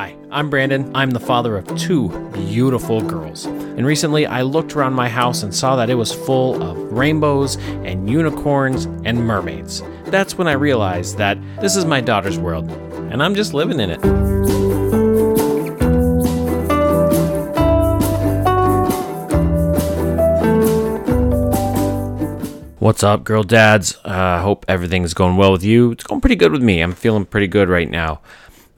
Hi, I'm Brandon. I'm the father of two beautiful girls. And recently I looked around my house and saw that it was full of rainbows and unicorns and mermaids. That's when I realized that this is my daughter's world, and I'm just living in it. What's up, girl dads? I uh, hope everything's going well with you. It's going pretty good with me. I'm feeling pretty good right now.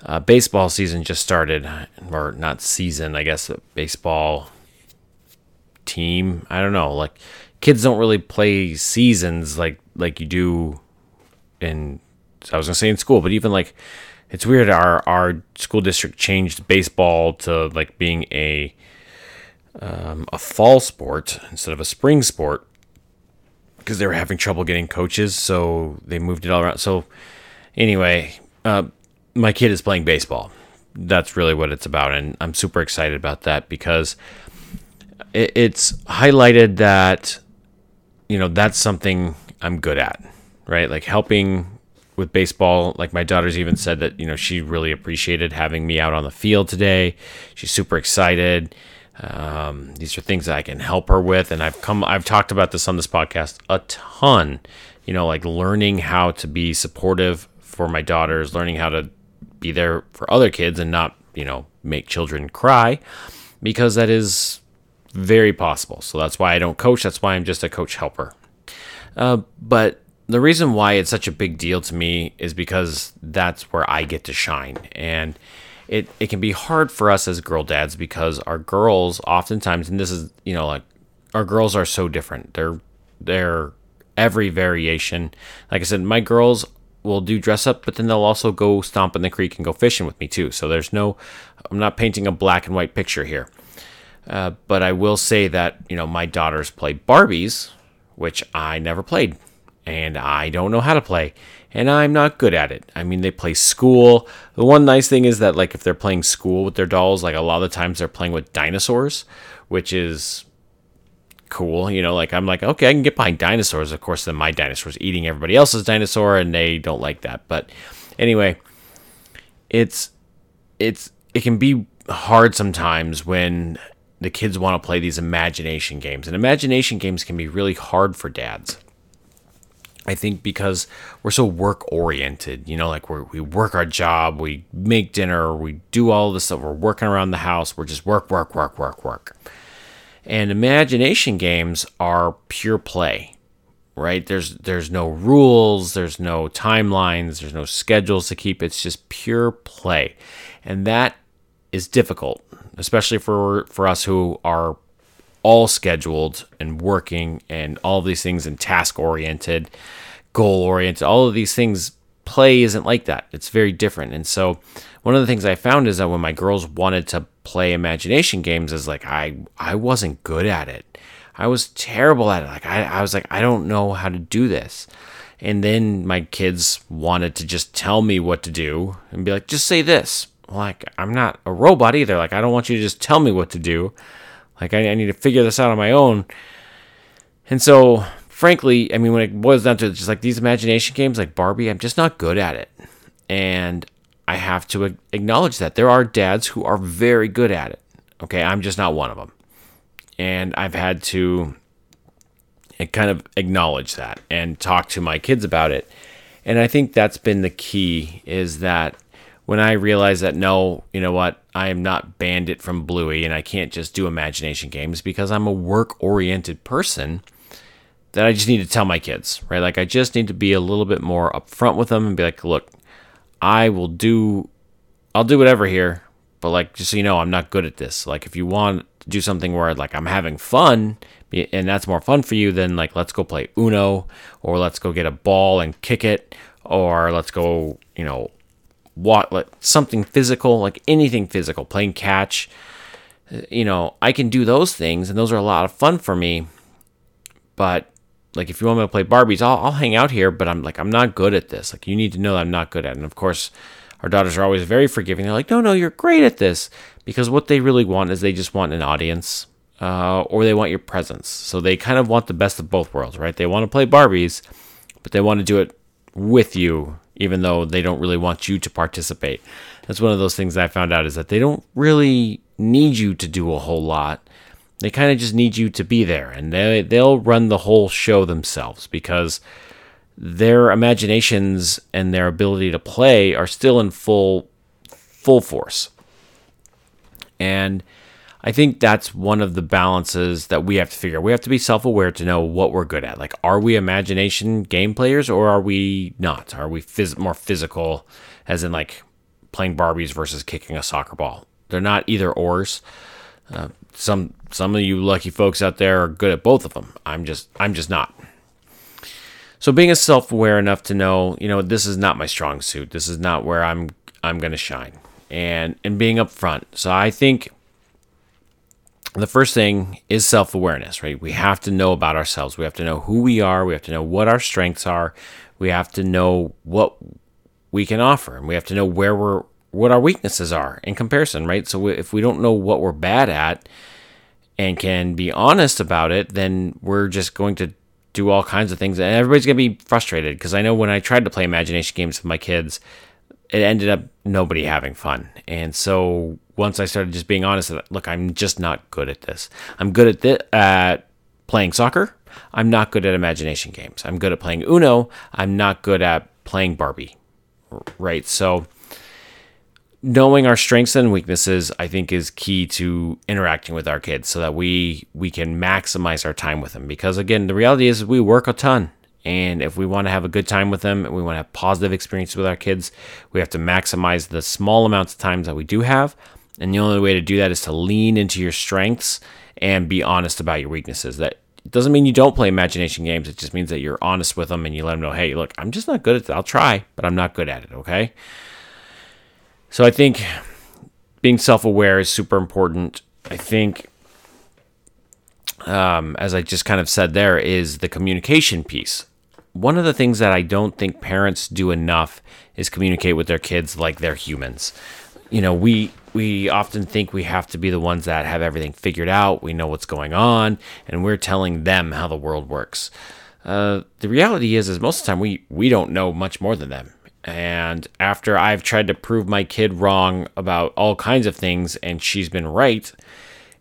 Uh, baseball season just started, or not season, I guess. Baseball team. I don't know. Like kids don't really play seasons like like you do in. I was gonna say in school, but even like it's weird. Our our school district changed baseball to like being a um, a fall sport instead of a spring sport because they were having trouble getting coaches, so they moved it all around. So anyway, uh, my kid is playing baseball. That's really what it's about, and I'm super excited about that because it, it's highlighted that you know that's something I'm good at, right? Like helping with baseball. Like my daughter's even said that you know she really appreciated having me out on the field today. She's super excited. Um, these are things that I can help her with, and I've come, I've talked about this on this podcast a ton. You know, like learning how to be supportive for my daughters, learning how to be there for other kids, and not, you know, make children cry, because that is very possible. So that's why I don't coach. That's why I'm just a coach helper. Uh, but the reason why it's such a big deal to me is because that's where I get to shine, and it, it can be hard for us as girl dads because our girls oftentimes and this is you know like our girls are so different they're they're every variation like i said my girls will do dress up but then they'll also go stomp in the creek and go fishing with me too so there's no i'm not painting a black and white picture here uh, but i will say that you know my daughters play barbies which i never played and i don't know how to play and I'm not good at it. I mean, they play school. The one nice thing is that, like, if they're playing school with their dolls, like, a lot of the times they're playing with dinosaurs, which is cool. You know, like, I'm like, okay, I can get behind dinosaurs. Of course, then my dinosaur's eating everybody else's dinosaur, and they don't like that. But anyway, it's, it's, it can be hard sometimes when the kids want to play these imagination games. And imagination games can be really hard for dads I think because we're so work oriented, you know, like we we work our job, we make dinner, we do all this stuff, we're working around the house, we're just work, work, work, work, work. And imagination games are pure play, right? There's there's no rules, there's no timelines, there's no schedules to keep. It's just pure play, and that is difficult, especially for for us who are all scheduled and working and all of these things and task oriented, goal oriented, all of these things. Play isn't like that. It's very different. And so, one of the things I found is that when my girls wanted to play imagination games, is like I I wasn't good at it. I was terrible at it. Like I, I was like I don't know how to do this. And then my kids wanted to just tell me what to do and be like, just say this. Like I'm not a robot either. Like I don't want you to just tell me what to do. Like I, I need to figure this out on my own. And so, frankly, I mean, when it boils down to just like these imagination games, like Barbie, I'm just not good at it. And I have to acknowledge that there are dads who are very good at it. Okay, I'm just not one of them. And I've had to eh, kind of acknowledge that and talk to my kids about it. And I think that's been the key is that when I realized that no, you know what, I am not Bandit from Bluey and I can't just do imagination games because I'm a work oriented person, that I just need to tell my kids, right? Like I just need to be a little bit more upfront with them and be like, look, I will do, I'll do whatever here, but like just so you know, I'm not good at this. Like if you want to do something where like I'm having fun and that's more fun for you, then like let's go play Uno or let's go get a ball and kick it or let's go, you know, what like something physical, like anything physical, playing catch. You know, I can do those things, and those are a lot of fun for me. But like, if you want me to play Barbies, I'll, I'll hang out here. But I'm like, I'm not good at this. Like, you need to know that I'm not good at. it. And of course, our daughters are always very forgiving. They're like, no, no, you're great at this, because what they really want is they just want an audience. Uh, or they want your presence. So they kind of want the best of both worlds, right? They want to play Barbies, but they want to do it with you even though they don't really want you to participate. that's one of those things I found out is that they don't really need you to do a whole lot. They kind of just need you to be there, and they they'll run the whole show themselves because their imaginations and their ability to play are still in full full force. And I think that's one of the balances that we have to figure. We have to be self aware to know what we're good at. Like, are we imagination game players or are we not? Are we phys- more physical, as in like playing Barbies versus kicking a soccer ball? They're not either ors. Uh, some some of you lucky folks out there are good at both of them. I'm just I'm just not. So being self aware enough to know, you know, this is not my strong suit. This is not where I'm I'm going to shine. And and being upfront. So I think the first thing is self awareness, right? We have to know about ourselves. We have to know who we are. We have to know what our strengths are. We have to know what we can offer, and we have to know where we're what our weaknesses are in comparison, right? So if we don't know what we're bad at and can be honest about it, then we're just going to do all kinds of things, and everybody's gonna be frustrated because I know when I tried to play imagination games with my kids, it ended up nobody having fun, and so once I started just being honest, look, I'm just not good at this. I'm good at this, at playing soccer. I'm not good at imagination games. I'm good at playing Uno. I'm not good at playing Barbie. Right. So knowing our strengths and weaknesses, I think, is key to interacting with our kids so that we we can maximize our time with them. Because again, the reality is we work a ton. And if we want to have a good time with them and we want to have positive experiences with our kids, we have to maximize the small amounts of times that we do have and the only way to do that is to lean into your strengths and be honest about your weaknesses. That doesn't mean you don't play imagination games. It just means that you're honest with them and you let them know, hey, look, I'm just not good at. I'll try, but I'm not good at it. Okay. So I think being self aware is super important. I think, um, as I just kind of said there, is the communication piece. One of the things that I don't think parents do enough is communicate with their kids like they're humans. You know, we we often think we have to be the ones that have everything figured out, we know what's going on, and we're telling them how the world works. Uh, the reality is, is most of the time we we don't know much more than them. And after I've tried to prove my kid wrong about all kinds of things, and she's been right,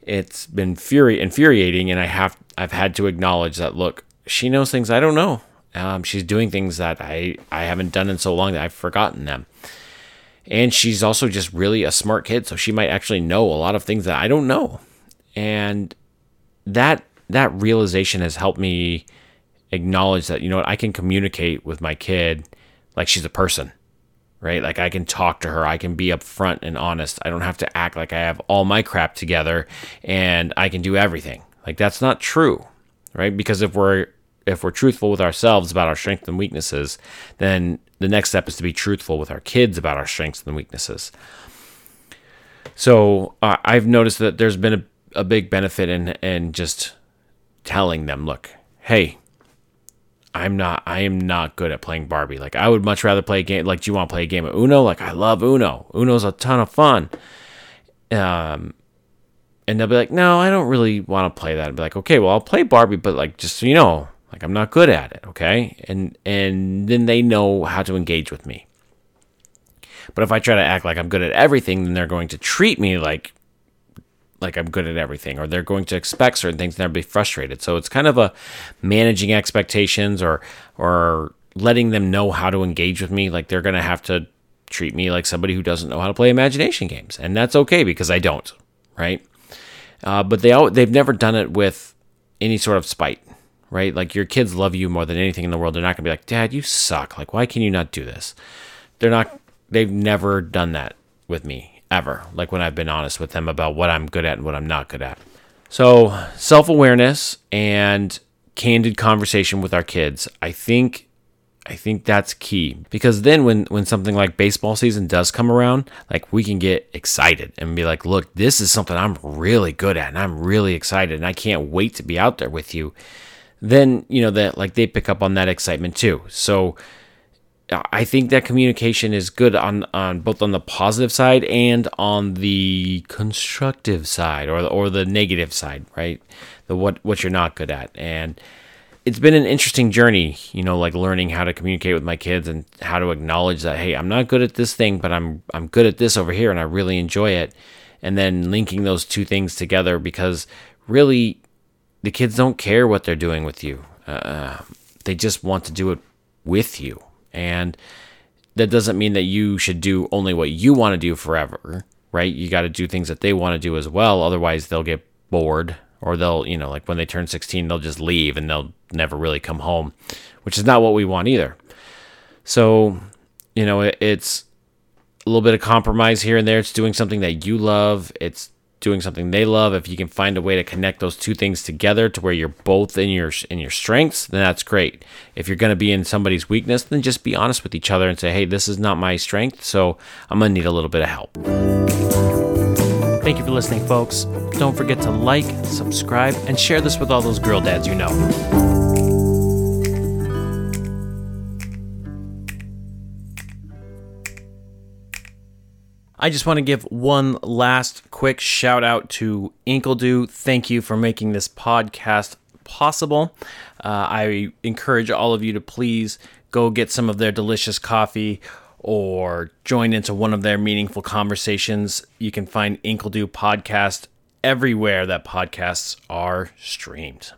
it's been fury infuriating, and I have I've had to acknowledge that look, she knows things I don't know. Um, she's doing things that I I haven't done in so long that I've forgotten them. And she's also just really a smart kid, so she might actually know a lot of things that I don't know. And that that realization has helped me acknowledge that you know what I can communicate with my kid like she's a person. Right? Like I can talk to her, I can be upfront and honest. I don't have to act like I have all my crap together and I can do everything. Like that's not true. Right? Because if we're if we're truthful with ourselves about our strengths and weaknesses, then the next step is to be truthful with our kids about our strengths and weaknesses. So uh, I've noticed that there's been a, a big benefit in in just telling them, look, hey, I'm not I am not good at playing Barbie. Like I would much rather play a game like do you want to play a game of Uno? Like I love Uno. Uno's a ton of fun. Um and they'll be like, No, I don't really want to play that. I'd be like, okay, well I'll play Barbie, but like just so you know, like I'm not good at it, okay? And and then they know how to engage with me. But if I try to act like I'm good at everything, then they're going to treat me like like I'm good at everything, or they're going to expect certain things and they'll be frustrated. So it's kind of a managing expectations or or letting them know how to engage with me. Like they're gonna have to treat me like somebody who doesn't know how to play imagination games, and that's okay because I don't, right? Uh, but they they've never done it with any sort of spite right? Like your kids love you more than anything in the world. They're not going to be like, "Dad, you suck. Like why can you not do this?" They're not they've never done that with me ever. Like when I've been honest with them about what I'm good at and what I'm not good at. So, self-awareness and candid conversation with our kids. I think I think that's key because then when when something like baseball season does come around, like we can get excited and be like, "Look, this is something I'm really good at and I'm really excited and I can't wait to be out there with you." then you know that like they pick up on that excitement too. So I think that communication is good on on both on the positive side and on the constructive side or or the negative side, right? The what what you're not good at and it's been an interesting journey, you know, like learning how to communicate with my kids and how to acknowledge that hey, I'm not good at this thing, but I'm I'm good at this over here and I really enjoy it. And then linking those two things together because really the kids don't care what they're doing with you. Uh, they just want to do it with you. And that doesn't mean that you should do only what you want to do forever, right? You got to do things that they want to do as well. Otherwise, they'll get bored or they'll, you know, like when they turn 16, they'll just leave and they'll never really come home, which is not what we want either. So, you know, it, it's a little bit of compromise here and there. It's doing something that you love. It's doing something they love. If you can find a way to connect those two things together to where you're both in your in your strengths, then that's great. If you're going to be in somebody's weakness, then just be honest with each other and say, "Hey, this is not my strength, so I'm going to need a little bit of help." Thank you for listening, folks. Don't forget to like, subscribe, and share this with all those girl dads you know. I just want to give one last quick shout out to Inkledo. Thank you for making this podcast possible. Uh, I encourage all of you to please go get some of their delicious coffee or join into one of their meaningful conversations. You can find Inkledo podcast everywhere that podcasts are streamed.